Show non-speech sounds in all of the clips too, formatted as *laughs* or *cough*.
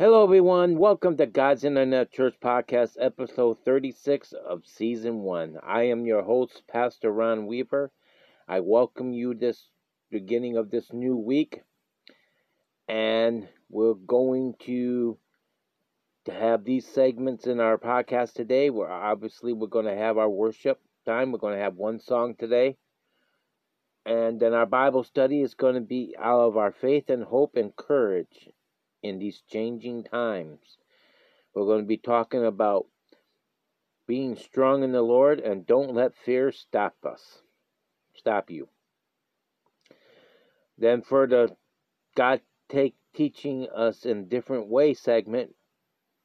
Hello, everyone. Welcome to God's Internet Church Podcast, episode 36 of season one. I am your host, Pastor Ron Weaver. I welcome you this beginning of this new week, and we're going to to have these segments in our podcast today. Where obviously we're going to have our worship time. We're going to have one song today. And then our Bible study is going to be out of our faith and hope and courage in these changing times. We're going to be talking about being strong in the Lord and don't let fear stop us, stop you. Then for the God take teaching us in different way segment,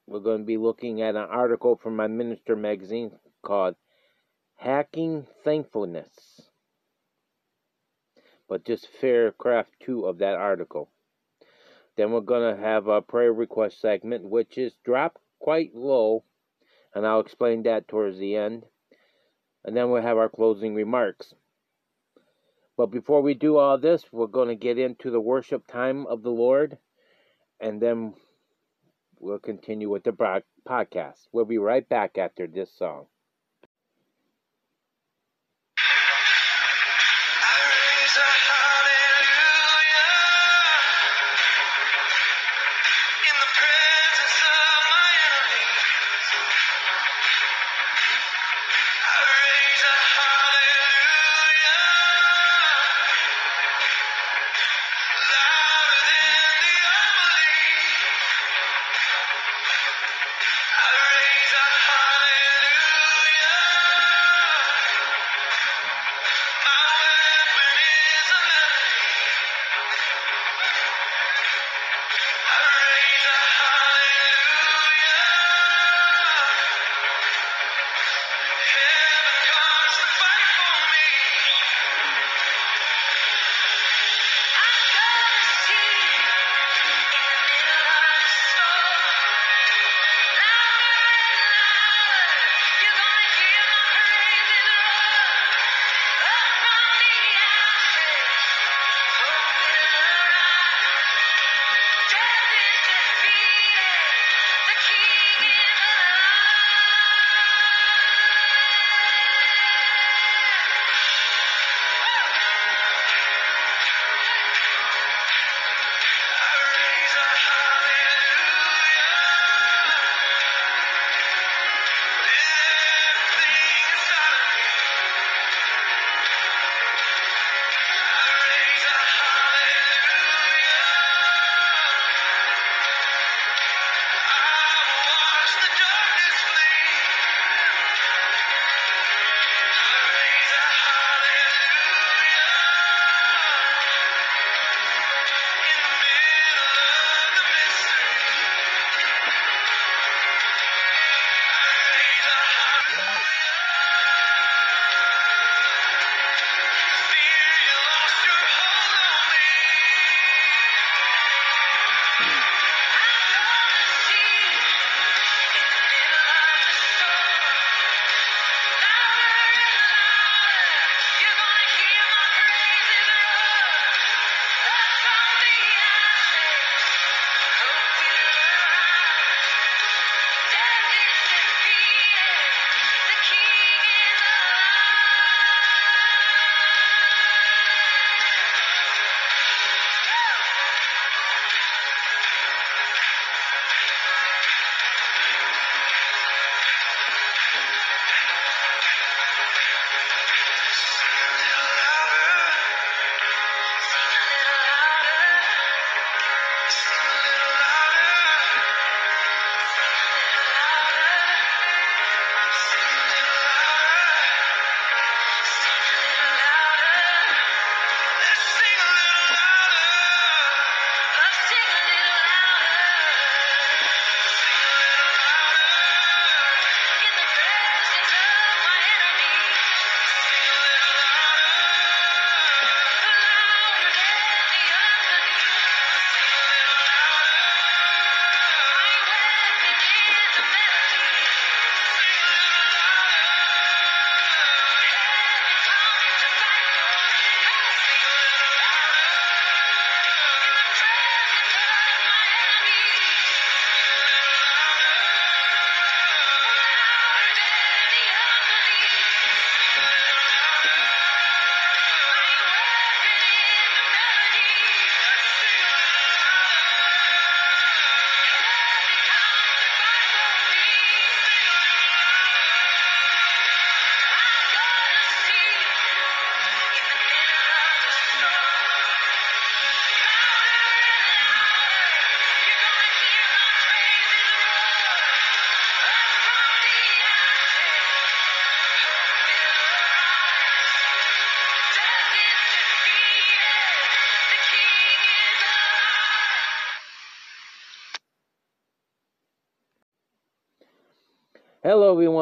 we're going to be looking at an article from my minister magazine called Hacking Thankfulness. But just fair craft two of that article. Then we're going to have a prayer request segment, which is dropped quite low, and I'll explain that towards the end. And then we'll have our closing remarks. But before we do all this, we're going to get into the worship time of the Lord, and then we'll continue with the podcast. We'll be right back after this song.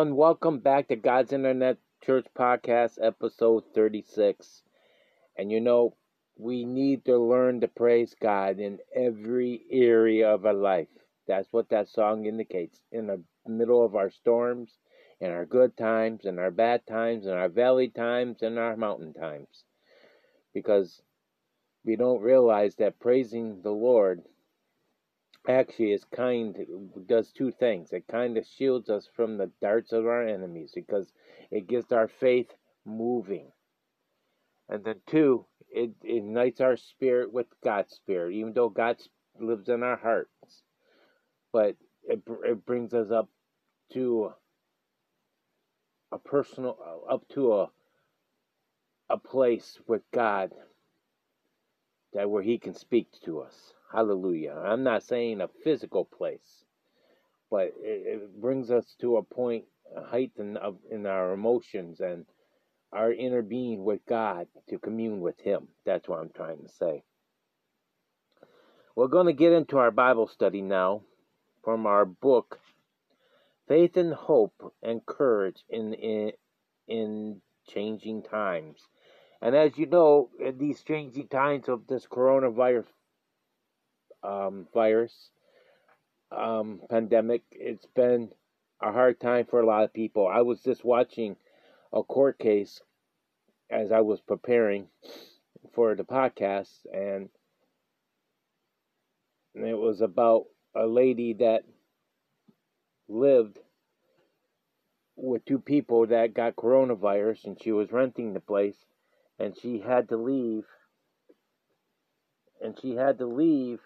Everyone. Welcome back to God's Internet Church Podcast, episode 36. And you know, we need to learn to praise God in every area of our life. That's what that song indicates. In the middle of our storms, in our good times, in our bad times, in our valley times, in our mountain times. Because we don't realize that praising the Lord actually is kind does two things. It kind of shields us from the darts of our enemies because it gets our faith moving. And then two it, ignites our spirit with god's spirit even though god lives in our hearts. But it, it brings us up to a personal up to a a place with god that where he can speak to us Hallelujah. I'm not saying a physical place, but it, it brings us to a point, a height in, of, in our emotions and our inner being with God to commune with Him. That's what I'm trying to say. We're going to get into our Bible study now from our book, Faith and Hope and Courage in, in, in Changing Times. And as you know, in these changing times of this coronavirus um, virus um, pandemic, it's been a hard time for a lot of people. I was just watching a court case as I was preparing for the podcast, and it was about a lady that lived with two people that got coronavirus, and she was renting the place, and she had to leave. And she had to leave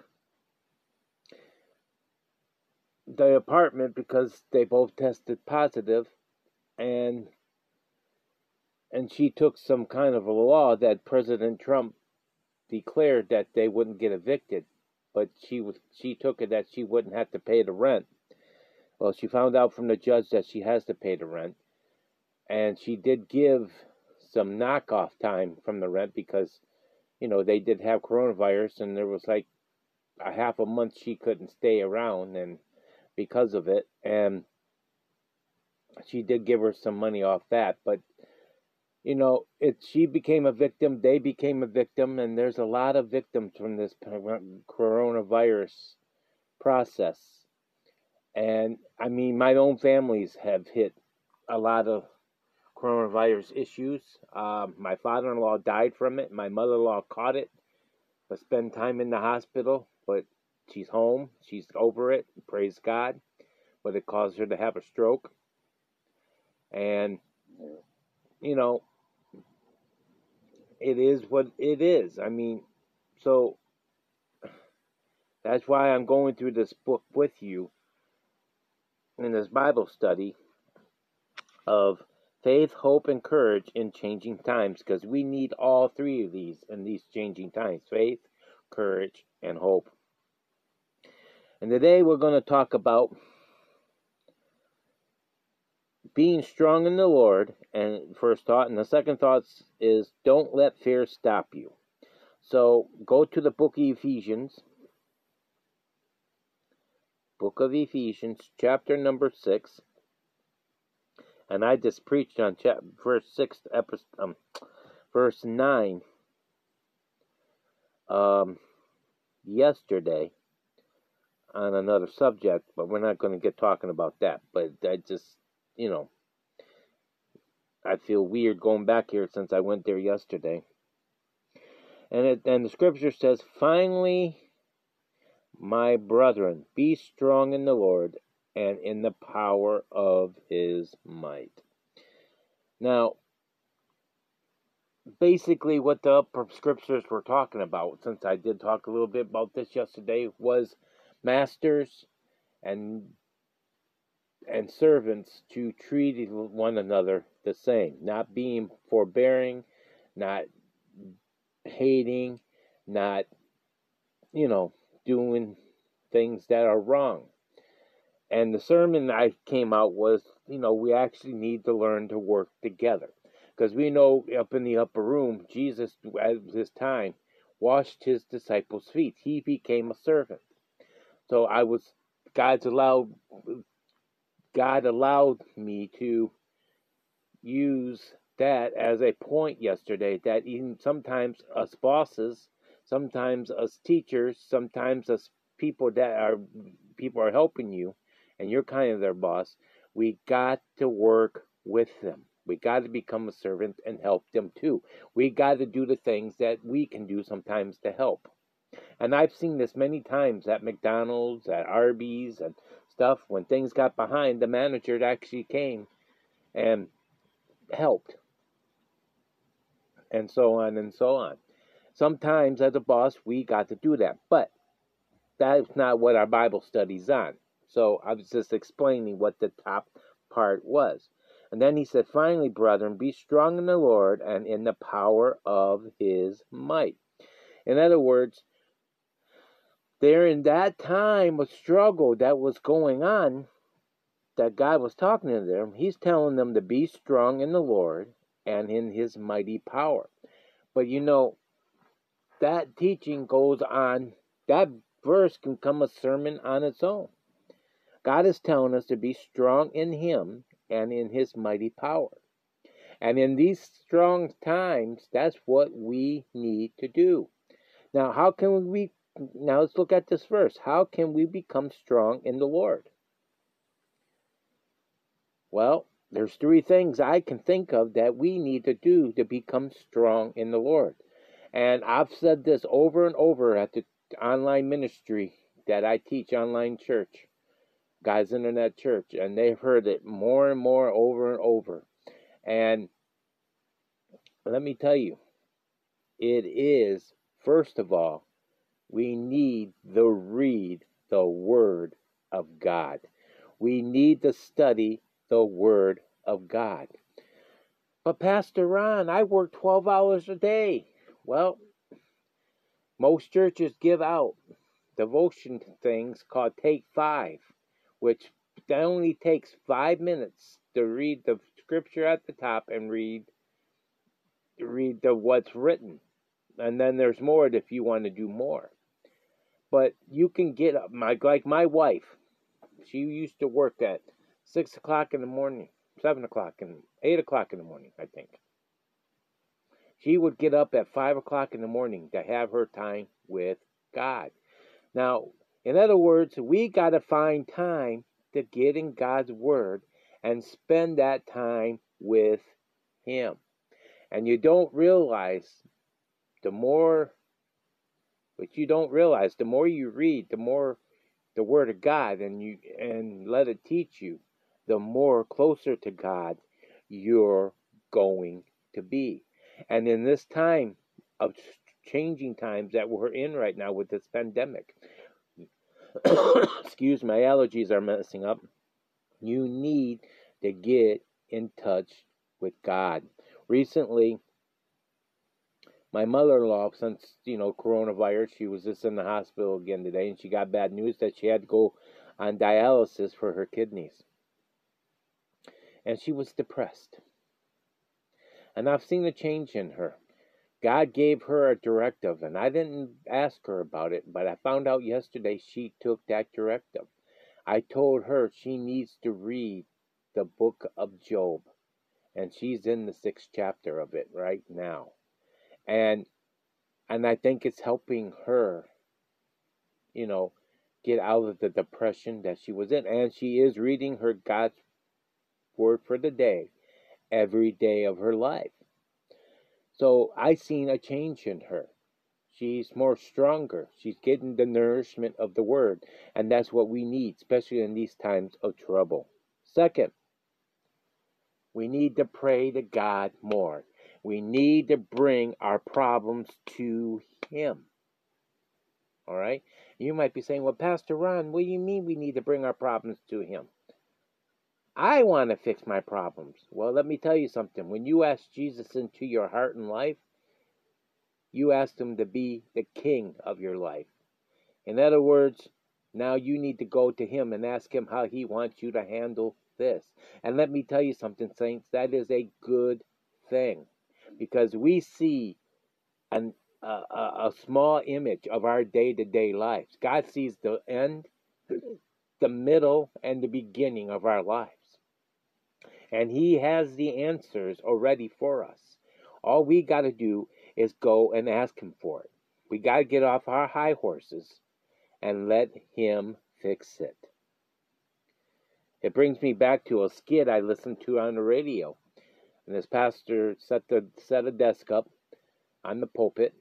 the apartment because they both tested positive and and she took some kind of a law that President Trump declared that they wouldn't get evicted but she was she took it that she wouldn't have to pay the rent. Well she found out from the judge that she has to pay the rent and she did give some knockoff time from the rent because you know they did have coronavirus and there was like a half a month she couldn't stay around and because of it, and she did give her some money off that. But you know, it she became a victim, they became a victim, and there's a lot of victims from this coronavirus process. And I mean, my own families have hit a lot of coronavirus issues. Um, my father in law died from it. My mother in law caught it, but spent time in the hospital. But She's home. She's over it. Praise God. But it caused her to have a stroke. And, you know, it is what it is. I mean, so that's why I'm going through this book with you in this Bible study of faith, hope, and courage in changing times because we need all three of these in these changing times faith, courage, and hope. And today we're going to talk about being strong in the Lord, and first thought, and the second thought is don't let fear stop you. So go to the book of Ephesians, book of Ephesians, chapter number six, and I just preached on chapter verse six, um, verse nine, um, yesterday on another subject, but we're not going to get talking about that. But I just, you know, I feel weird going back here since I went there yesterday. And it, and the scripture says, "Finally, my brethren, be strong in the Lord and in the power of His might." Now, basically, what the scriptures were talking about, since I did talk a little bit about this yesterday, was masters and and servants to treat one another the same, not being forbearing, not hating, not you know, doing things that are wrong. And the sermon I came out was, you know, we actually need to learn to work together. Because we know up in the upper room, Jesus, at this time, washed his disciples' feet. He became a servant. So I was, God's allowed, God allowed me to use that as a point yesterday that even sometimes us bosses, sometimes us teachers, sometimes us people that are people are helping you and you're kind of their boss, we got to work with them. We got to become a servant and help them too. We got to do the things that we can do sometimes to help. And I've seen this many times at McDonald's, at Arby's, and stuff. When things got behind, the manager actually came and helped. And so on and so on. Sometimes, as a boss, we got to do that. But that's not what our Bible study's on. So I was just explaining what the top part was. And then he said, Finally, brethren, be strong in the Lord and in the power of his might. In other words, there in that time of struggle that was going on, that God was talking to them, he's telling them to be strong in the Lord and in his mighty power. But you know, that teaching goes on, that verse can come a sermon on its own. God is telling us to be strong in him and in his mighty power. And in these strong times, that's what we need to do. Now, how can we now let's look at this verse. How can we become strong in the Lord? Well, there's three things I can think of that we need to do to become strong in the Lord. And I've said this over and over at the online ministry that I teach online church, God's Internet Church, and they've heard it more and more over and over. And let me tell you, it is, first of all, we need to read the Word of God. We need to study the Word of God. But, Pastor Ron, I work 12 hours a day. Well, most churches give out devotion things called Take Five, which only takes five minutes to read the scripture at the top and read read the what's written. And then there's more if you want to do more. But you can get up, my like my wife. She used to work at six o'clock in the morning, seven o'clock and eight o'clock in the morning, I think. She would get up at five o'clock in the morning to have her time with God. Now, in other words, we got to find time to get in God's Word and spend that time with Him. And you don't realize the more but you don't realize the more you read, the more the Word of God and you and let it teach you, the more closer to God you're going to be. And in this time of changing times that we're in right now with this pandemic, *coughs* excuse my allergies are messing up. You need to get in touch with God. Recently, my mother-in-law, since you know coronavirus, she was just in the hospital again today, and she got bad news that she had to go on dialysis for her kidneys, and she was depressed. And I've seen a change in her. God gave her a directive, and I didn't ask her about it, but I found out yesterday she took that directive. I told her she needs to read the book of Job, and she's in the sixth chapter of it right now and and I think it's helping her, you know, get out of the depression that she was in, and she is reading her God's word for the day every day of her life. So I've seen a change in her. She's more stronger. She's getting the nourishment of the word, and that's what we need, especially in these times of trouble. Second, we need to pray to God more. We need to bring our problems to Him. All right? You might be saying, well, Pastor Ron, what do you mean we need to bring our problems to Him? I want to fix my problems. Well, let me tell you something. When you ask Jesus into your heart and life, you ask Him to be the king of your life. In other words, now you need to go to Him and ask Him how He wants you to handle this. And let me tell you something, saints, that is a good thing because we see an, a, a, a small image of our day to day lives. God sees the end the middle, and the beginning of our lives. And He has the answers already for us. All we got to do is go and ask Him for it. We got to get off our high horses and let Him fix it. It brings me back to a skit I listened to on the radio. And this pastor set the set a desk up on the pulpit,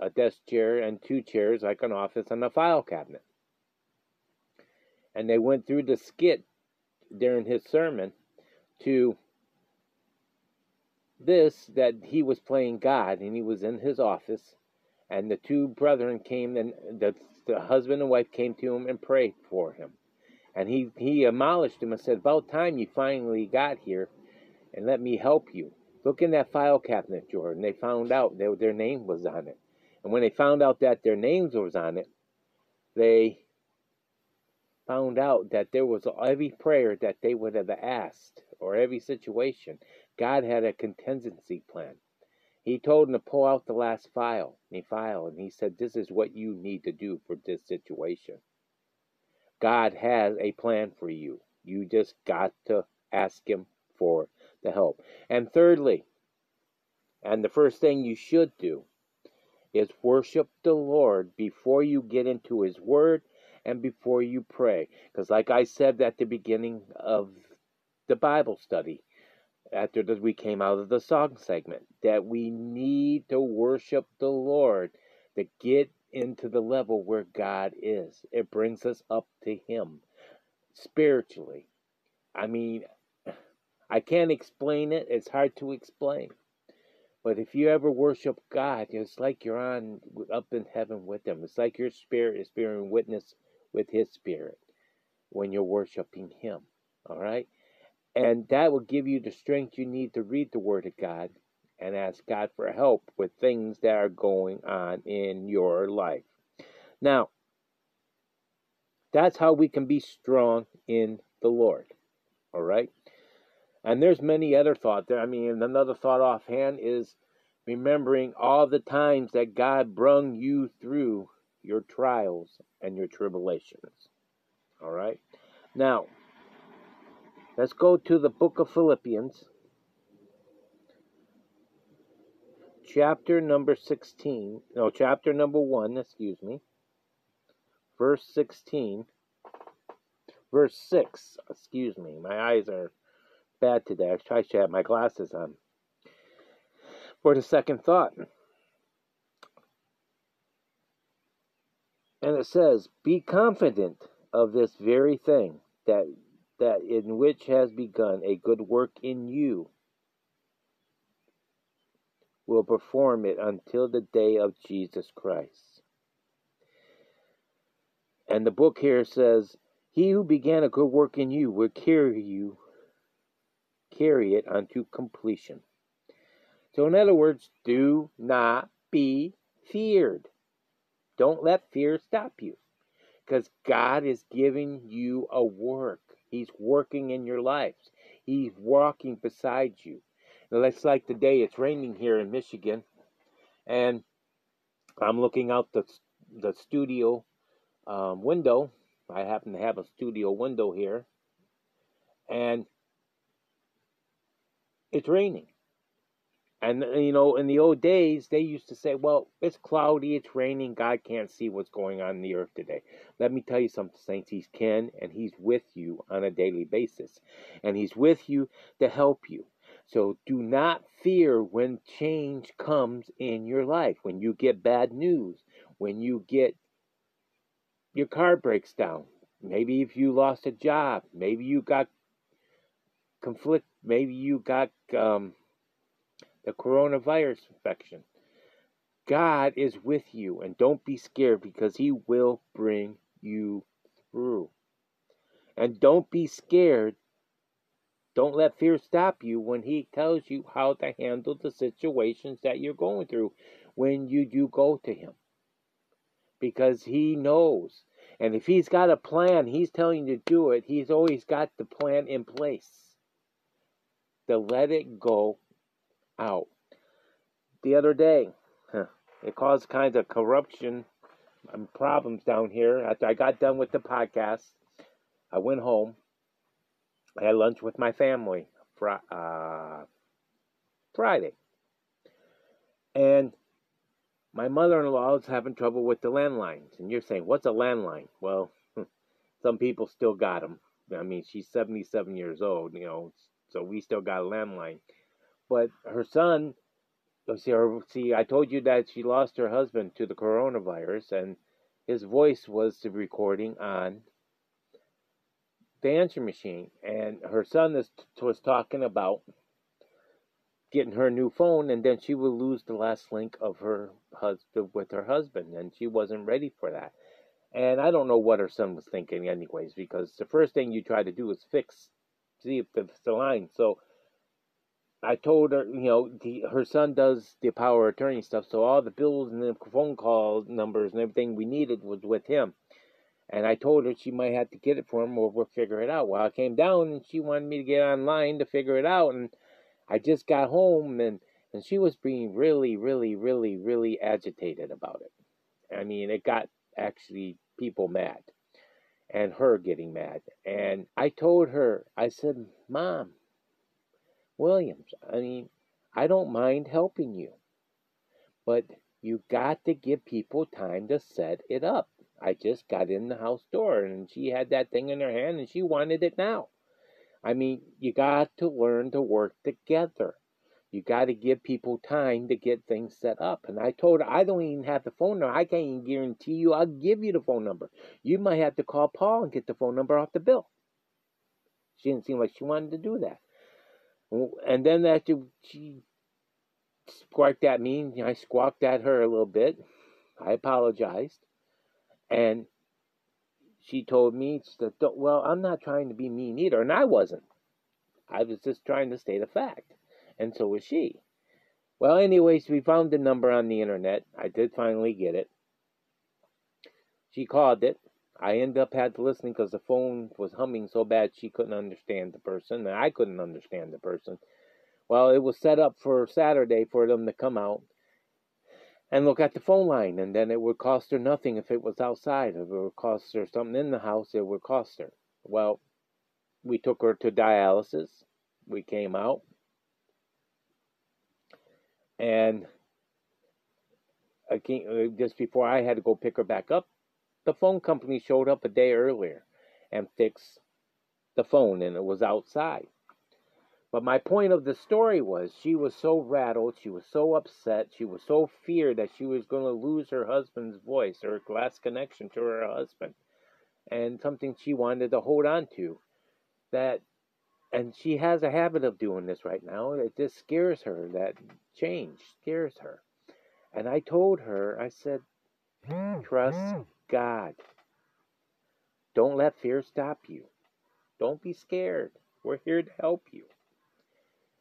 a desk chair and two chairs like an office and a file cabinet. And they went through the skit during his sermon to this that he was playing God and he was in his office and the two brethren came and the, the husband and wife came to him and prayed for him. And he, he demolished him and said, About time you finally got here and let me help you. Look in that file cabinet, Jordan. They found out that their name was on it. And when they found out that their names was on it, they found out that there was every prayer that they would have asked or every situation. God had a contingency plan. He told them to pull out the last file, the file, and he said, This is what you need to do for this situation. God has a plan for you. You just got to ask Him for the help. And thirdly, and the first thing you should do is worship the Lord before you get into His Word and before you pray. Because, like I said at the beginning of the Bible study, after we came out of the song segment, that we need to worship the Lord to get into the level where God is. It brings us up to Him spiritually. I mean, I can't explain it, it's hard to explain. But if you ever worship God, it's like you're on up in heaven with Him. It's like your spirit is bearing witness with His spirit when you're worshiping Him. All right? And that will give you the strength you need to read the Word of God and ask God for help with things that are going on in your life. Now, that's how we can be strong in the Lord. All right? And there's many other thoughts there. I mean, another thought offhand is remembering all the times that God brung you through your trials and your tribulations. All right? Now, let's go to the book of Philippians chapter number 16, no, chapter number 1, excuse me, verse 16, verse 6, excuse me, my eyes are bad today. I to have my glasses on. For the second thought. And it says, Be confident of this very thing, that that in which has begun a good work in you will perform it until the day of Jesus Christ. And the book here says, He who began a good work in you will carry you, carry it unto completion. So, in other words, do not be feared. Don't let fear stop you. Because God is giving you a work. He's working in your lives. He's walking beside you. It's like today, it's raining here in Michigan, and I'm looking out the the studio um, window. I happen to have a studio window here, and it's raining. And uh, you know, in the old days, they used to say, "Well, it's cloudy, it's raining, God can't see what's going on in the earth today." Let me tell you something, saints. He can, and He's with you on a daily basis, and He's with you to help you. So do not fear when change comes in your life, when you get bad news, when you get your car breaks down. Maybe if you lost a job, maybe you got conflict, maybe you got um, the coronavirus infection. God is with you, and don't be scared because He will bring you through. And don't be scared don't let fear stop you when he tells you how to handle the situations that you're going through when you do go to him. Because he knows. And if he's got a plan, he's telling you to do it, he's always got the plan in place to let it go out. The other day, it caused kinds of corruption and problems down here after I got done with the podcast. I went home. I had lunch with my family fr- uh, Friday. And my mother in law is having trouble with the landlines. And you're saying, what's a landline? Well, *laughs* some people still got them. I mean, she's 77 years old, you know, so we still got a landline. But her son, oh, see, see, I told you that she lost her husband to the coronavirus, and his voice was the recording on the answer machine. And her son is, was talking about getting her new phone, and then she would lose the last link of her husband with her husband, and she wasn't ready for that. And I don't know what her son was thinking, anyways, because the first thing you try to do is fix, see if it's line. So I told her, you know, the, her son does the power attorney stuff, so all the bills and the phone call numbers and everything we needed was with him. And I told her she might have to get it for him or we'll figure it out. Well, I came down and she wanted me to get online to figure it out. And I just got home and, and she was being really, really, really, really agitated about it. I mean, it got actually people mad and her getting mad. And I told her, I said, Mom, Williams, I mean, I don't mind helping you, but you got to give people time to set it up. I just got in the house door and she had that thing in her hand and she wanted it now. I mean, you got to learn to work together. You got to give people time to get things set up. And I told her, I don't even have the phone number. I can't even guarantee you I'll give you the phone number. You might have to call Paul and get the phone number off the bill. She didn't seem like she wanted to do that. And then after she squawked at me, I squawked at her a little bit. I apologized. And she told me, that, well, I'm not trying to be mean either. And I wasn't. I was just trying to state a fact. And so was she. Well, anyways, we found the number on the internet. I did finally get it. She called it. I ended up had to listen because the phone was humming so bad she couldn't understand the person, and I couldn't understand the person. Well, it was set up for Saturday for them to come out and look at the phone line, and then it would cost her nothing if it was outside. If it would cost her something in the house, it would cost her. Well, we took her to dialysis. We came out, and came, uh, just before I had to go pick her back up, the phone company showed up a day earlier and fixed the phone, and it was outside. But my point of the story was she was so rattled, she was so upset, she was so feared that she was going to lose her husband's voice, her last connection to her husband, and something she wanted to hold on to. That, and she has a habit of doing this right now. It just scares her. That change scares her. And I told her, I said, hmm, trust hmm. God. Don't let fear stop you. Don't be scared. We're here to help you.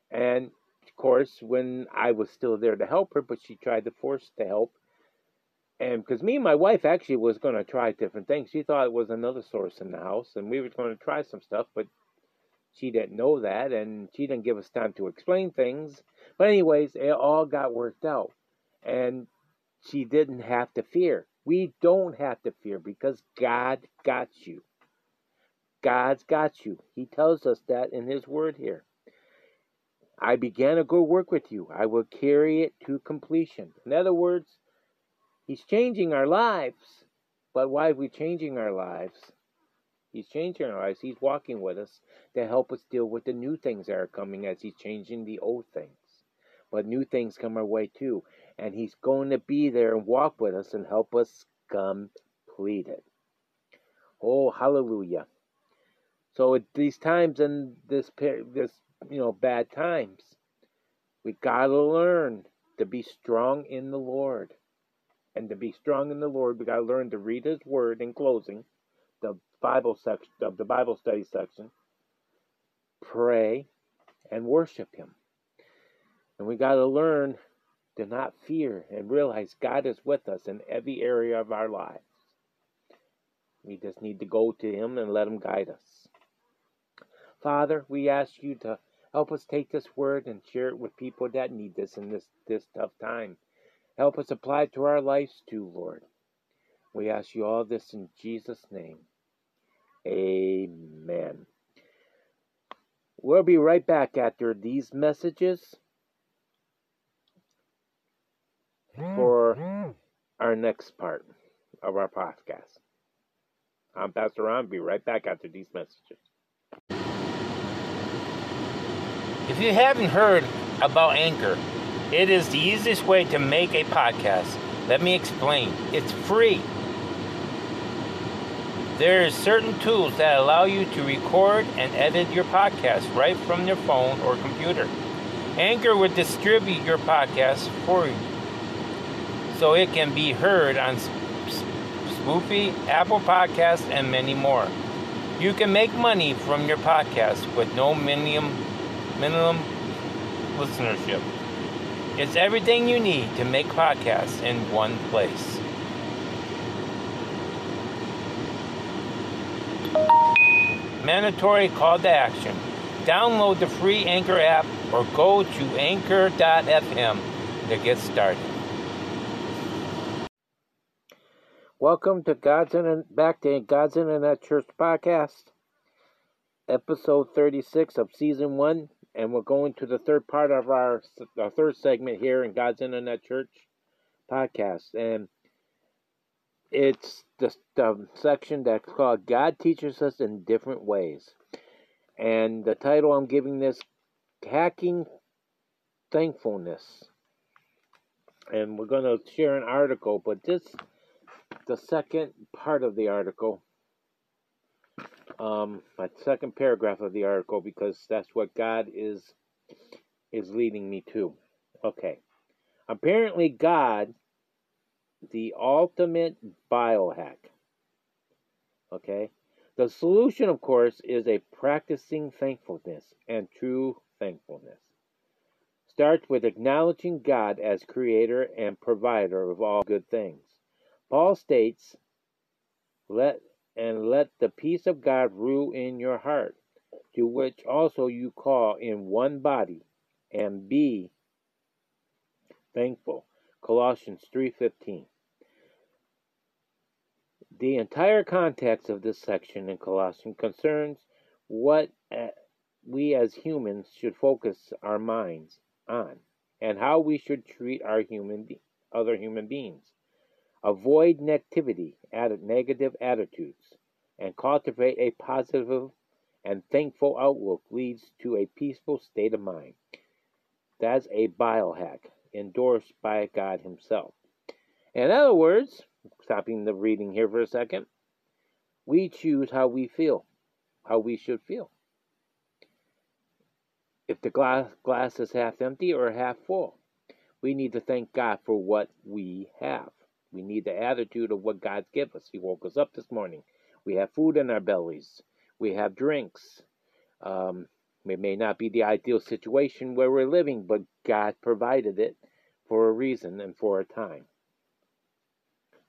And of course, when I was still there to help her, but she tried to force the help. And because me and my wife actually was going to try different things, she thought it was another source in the house, and we were going to try some stuff, but she didn't know that, and she didn't give us time to explain things. But anyways, it all got worked out, and she didn't have to fear. We don't have to fear because God got you. God's got you. He tells us that in His Word here. I began a good work with you. I will carry it to completion. In other words, He's changing our lives. But why are we changing our lives? He's changing our lives. He's walking with us to help us deal with the new things that are coming as He's changing the old things. But new things come our way too. And He's going to be there and walk with us and help us complete it. Oh, hallelujah. So at these times and this this you know, bad times. We got to learn to be strong in the Lord. And to be strong in the Lord, we got to learn to read His Word in closing, the Bible section of the Bible study section, pray, and worship Him. And we got to learn to not fear and realize God is with us in every area of our lives. We just need to go to Him and let Him guide us. Father, we ask you to Help us take this word and share it with people that need this in this, this tough time. Help us apply it to our lives too, Lord. We ask you all this in Jesus' name. Amen. We'll be right back after these messages for our next part of our podcast. I'm Pastor Ron. Be right back after these messages. If you haven't heard about Anchor, it is the easiest way to make a podcast. Let me explain. It's free. There are certain tools that allow you to record and edit your podcast right from your phone or computer. Anchor will distribute your podcast for you so it can be heard on Spotify, Apple Podcasts, and many more. You can make money from your podcast with no minimum minimum listenership. It's everything you need to make podcasts in one place. Mandatory call to action. Download the free Anchor app or go to anchor.fm to get started. Welcome to God's Internet, back to God's Internet Church podcast, episode 36 of season 1, and we're going to the third part of our, our third segment here in God's Internet Church podcast, and it's the, the section that's called God Teaches Us in Different Ways. And the title I'm giving this, Hacking Thankfulness. And we're going to share an article, but this the second part of the article, um, my second paragraph of the article, because that's what God is is leading me to. Okay. Apparently, God, the ultimate biohack. Okay. The solution, of course, is a practicing thankfulness and true thankfulness. Starts with acknowledging God as creator and provider of all good things. Paul states, "Let and let the peace of God rule in your heart, to which also you call in one body, and be thankful." Colossians 3:15. The entire context of this section in Colossians concerns what uh, we as humans should focus our minds on and how we should treat our human other human beings. Avoid negativity, negative attitudes, and cultivate a positive and thankful outlook leads to a peaceful state of mind. That's a biohack endorsed by God Himself. In other words, stopping the reading here for a second, we choose how we feel, how we should feel. If the glass, glass is half empty or half full, we need to thank God for what we have. We need the attitude of what God's given us. He woke us up this morning. We have food in our bellies. We have drinks. Um, it may not be the ideal situation where we're living, but God provided it for a reason and for a time.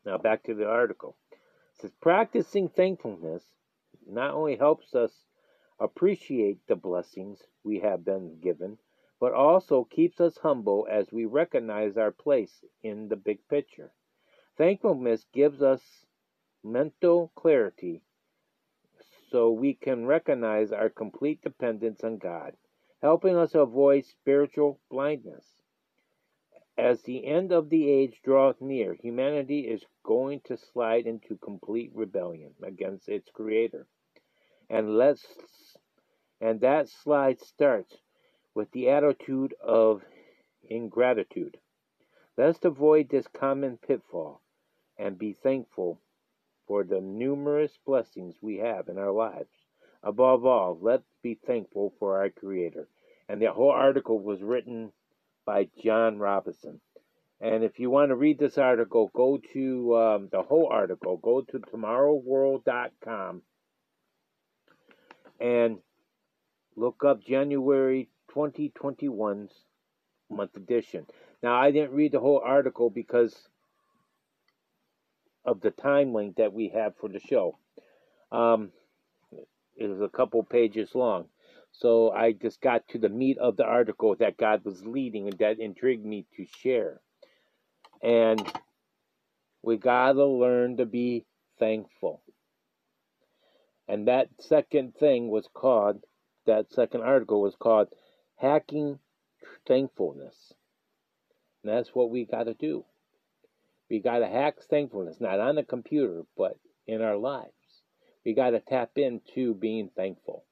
Now back to the article. It says practicing thankfulness not only helps us appreciate the blessings we have been given, but also keeps us humble as we recognize our place in the big picture. Thankfulness gives us mental clarity so we can recognize our complete dependence on God, helping us avoid spiritual blindness. As the end of the age draws near, humanity is going to slide into complete rebellion against its creator. And let's and that slide starts with the attitude of ingratitude. Let's avoid this common pitfall and be thankful for the numerous blessings we have in our lives. Above all, let's be thankful for our Creator. And the whole article was written by John Robinson. And if you want to read this article, go to um, the whole article, go to tomorrowworld.com and look up January 2021's month edition. Now, I didn't read the whole article because of the time link that we have for the show. Um, it was a couple pages long. So I just got to the meat of the article that God was leading and that intrigued me to share. And we got to learn to be thankful. And that second thing was called, that second article was called Hacking Thankfulness. And that's what we got to do. We got to hack thankfulness, not on the computer, but in our lives. We got to tap into being thankful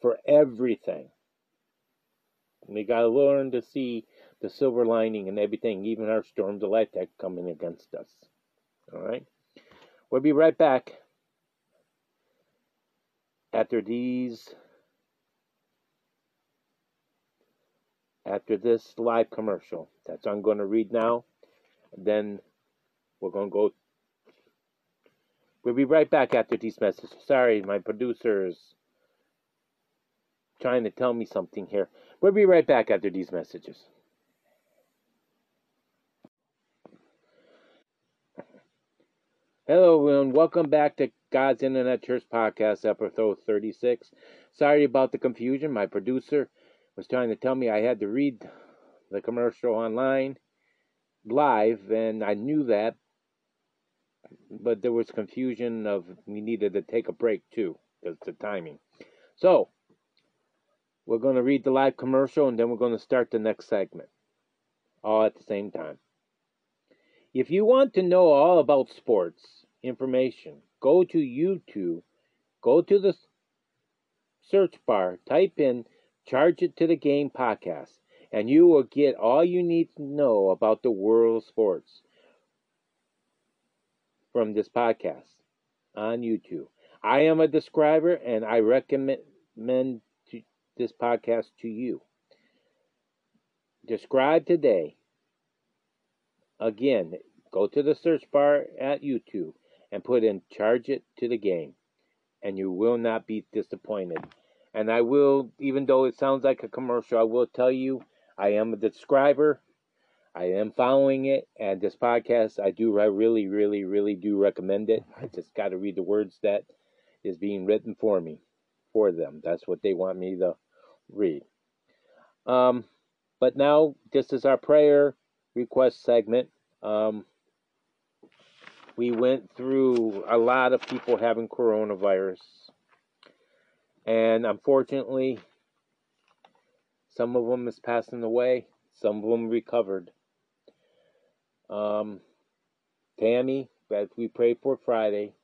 for everything. We got to learn to see the silver lining and everything, even our storms of life that coming against us. All right? We'll be right back after these after this live commercial. That's I'm going to read now. Then we're going to go. We'll be right back after these messages. Sorry, my producer's trying to tell me something here. We'll be right back after these messages. Hello, everyone. Welcome back to God's Internet Church Podcast, episode 36. Sorry about the confusion. My producer was trying to tell me I had to read the commercial online live, and I knew that, but there was confusion of we needed to take a break too, because the timing. So, we're going to read the live commercial and then we're going to start the next segment, all at the same time. If you want to know all about sports information, go to YouTube, go to the search bar, type in Charge It to the Game podcast, and you will get all you need to know about the world of sports from this podcast on YouTube. I am a describer and I recommend this podcast to you. Describe today. Again, go to the search bar at YouTube and put in charge it to the game, and you will not be disappointed. And I will, even though it sounds like a commercial, I will tell you I am a describer. I am following it, and this podcast, I do, I really, really, really do recommend it. I just got to read the words that is being written for me, for them. That's what they want me to read. Um, but now, this is our prayer request segment. Um, we went through a lot of people having coronavirus. And unfortunately, some of them is passing away, some of them recovered. Um, Tammy, that we prayed for Friday,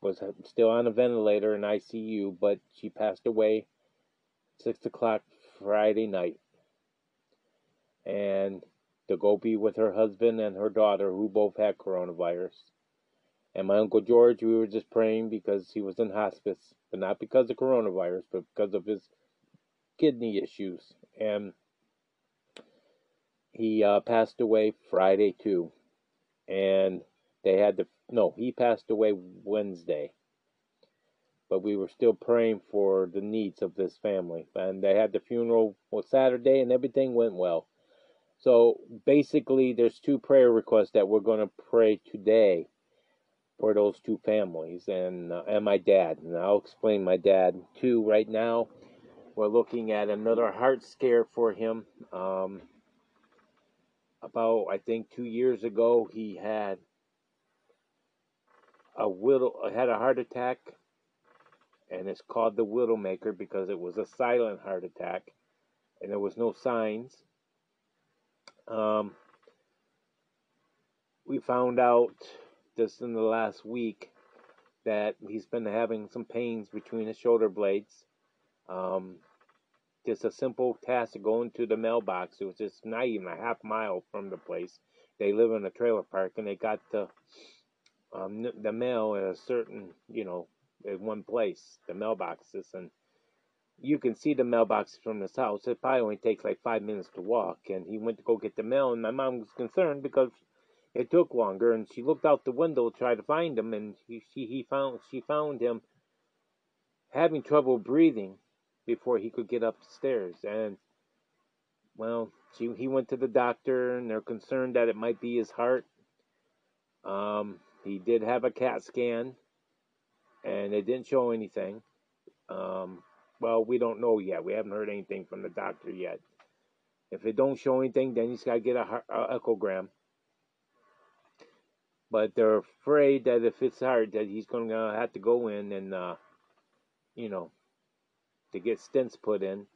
was still on a ventilator in ICU, but she passed away six o'clock Friday night. And to go be with her husband and her daughter, who both had coronavirus. And my Uncle George, we were just praying because he was in hospice, but not because of coronavirus, but because of his kidney issues. And he uh, passed away Friday too. And they had to, no, he passed away Wednesday. But we were still praying for the needs of this family. And they had the funeral on Saturday, and everything went well. So basically, there's two prayer requests that we're going to pray today for those two families and uh, and my dad. And I'll explain my dad too. Right now, we're looking at another heart scare for him. Um, about I think two years ago, he had a widow had a heart attack, and it's called the widowmaker because it was a silent heart attack, and there was no signs um, we found out just in the last week that he's been having some pains between his shoulder blades. Um, just a simple task of going to the mailbox. It was just not even a half mile from the place. They live in a trailer park, and they got the um, the mail at a certain, you know, in one place, the mailboxes, and you can see the mailboxes from his house. It probably only takes like five minutes to walk. And he went to go get the mail, and my mom was concerned because it took longer. And she looked out the window to try to find him, and he she he found she found him having trouble breathing before he could get upstairs. And well, she he went to the doctor, and they're concerned that it might be his heart. Um, he did have a CAT scan, and it didn't show anything. Um, well, we don't know yet. We haven't heard anything from the doctor yet. If it don't show anything, then he's got to get a, a echogram. But they're afraid that if it's hard, that he's going to have to go in and uh, you know, to get stents put in.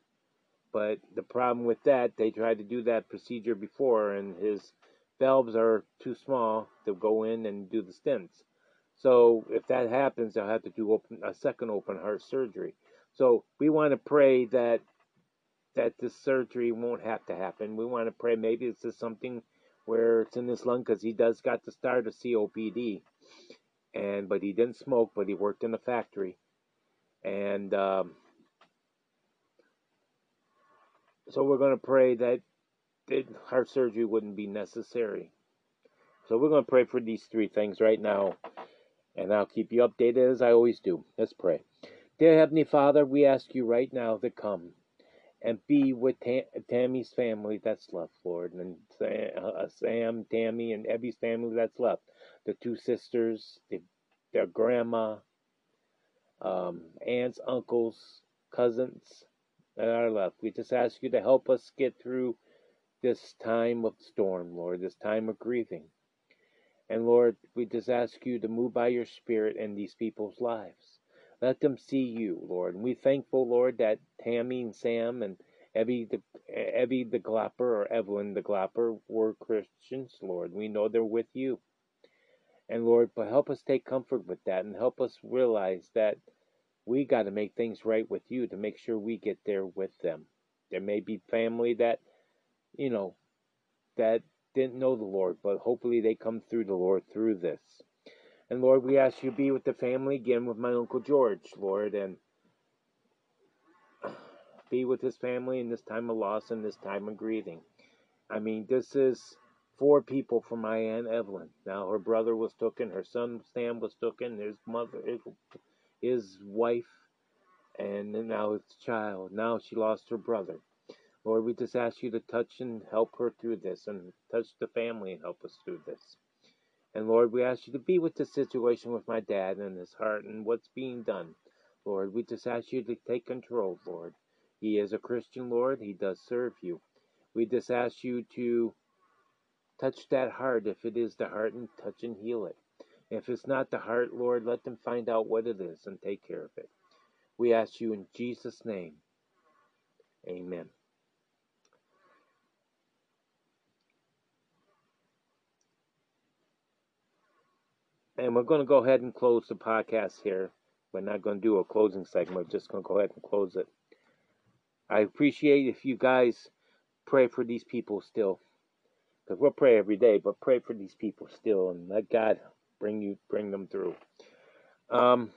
But the problem with that, they tried to do that procedure before, and his valves are too small to go in and do the stents. So if that happens, they'll have to do open, a second open heart surgery. So we want to pray that that this surgery won't have to happen. We want to pray maybe this is something where it's in his lung because he does got the start of COPD, and but he didn't smoke, but he worked in a factory, and um, so we're going to pray that, that heart surgery wouldn't be necessary. So we're going to pray for these three things right now, and I'll keep you updated as I always do. Let's pray. Dear Heavenly Father, we ask you right now to come and be with Tammy's family that's left, Lord, and uh, Sam, Tammy, and Evie's family that's left. The two sisters, the, their grandma, um, aunts, uncles, cousins, that are left. We just ask you to help us get through this time of storm, Lord, this time of grieving. And Lord, we just ask you to move by your Spirit in these people's lives. Let them see you, Lord. And we thankful, Lord, that Tammy and Sam and Evie the Evie the Glopper or Evelyn the Glopper were Christians, Lord. We know they're with you. And Lord, but help us take comfort with that and help us realize that we got to make things right with you to make sure we get there with them. There may be family that, you know, that didn't know the Lord, but hopefully they come through the Lord through this. And Lord, we ask you be with the family again with my Uncle George, Lord, and *sighs* be with his family in this time of loss and this time of grieving. I mean, this is four people for my Aunt Evelyn. Now, her brother was taken, her son Sam was taken, his mother, his his wife, and now his child. Now she lost her brother. Lord, we just ask you to touch and help her through this and touch the family and help us through this. And Lord, we ask you to be with the situation with my dad and his heart and what's being done. Lord, we just ask you to take control, Lord. He is a Christian, Lord. He does serve you. We just ask you to touch that heart if it is the heart and touch and heal it. If it's not the heart, Lord, let them find out what it is and take care of it. We ask you in Jesus' name. Amen. And we're going to go ahead and close the podcast here. We're not going to do a closing segment. We're just going to go ahead and close it. I appreciate if you guys pray for these people still. Because we'll pray every day, but pray for these people still and let God bring you bring them through. Um,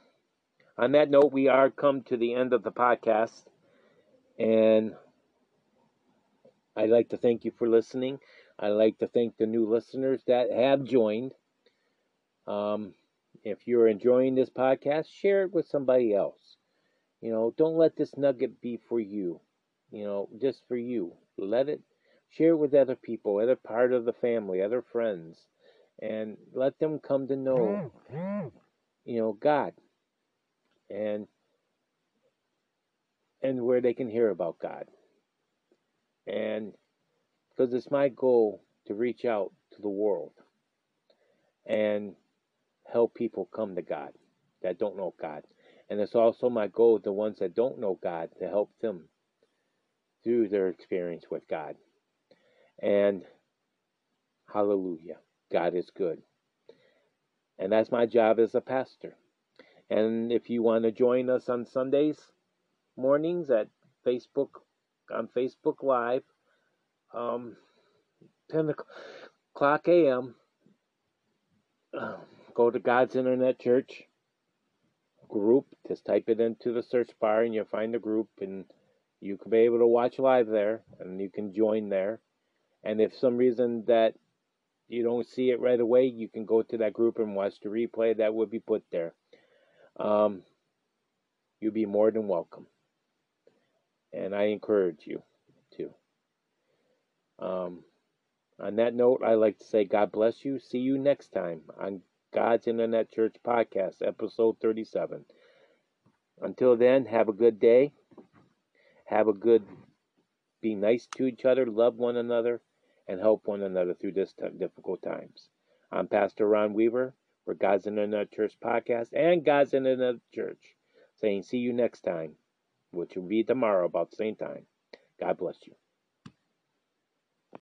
on that note, we are come to the end of the podcast, and I'd like to thank you for listening. I'd like to thank the new listeners that have joined. Um, if you're enjoying this podcast, share it with somebody else. You know, don't let this nugget be for you. You know, just for you. Let it share it with other people, other part of the family, other friends and let them come to know, you know, God, and and where they can hear about God, and because it's my goal to reach out to the world and help people come to God that don't know God, and it's also my goal the ones that don't know God to help them through their experience with God, and Hallelujah. God is good. And that's my job as a pastor. And if you want to join us on Sundays mornings at Facebook, on Facebook Live, um, 10 o'clock a.m., uh, go to God's Internet Church group. Just type it into the search bar and you'll find the group, and you can be able to watch live there, and you can join there. And if some reason that you don't see it right away, you can go to that group and watch the replay that would be put there. Um, you'll be more than welcome. And I encourage you to. Um, on that note, I'd like to say God bless you. See you next time on God's Internet Church Podcast, episode 37. Until then, have a good day. Have a good, be nice to each other, love one another and help one another through this t- difficult times. I'm Pastor Ron Weaver for God's Internet Church podcast and God's Internet Church. saying see you next time, which will be tomorrow about the same time. God bless you.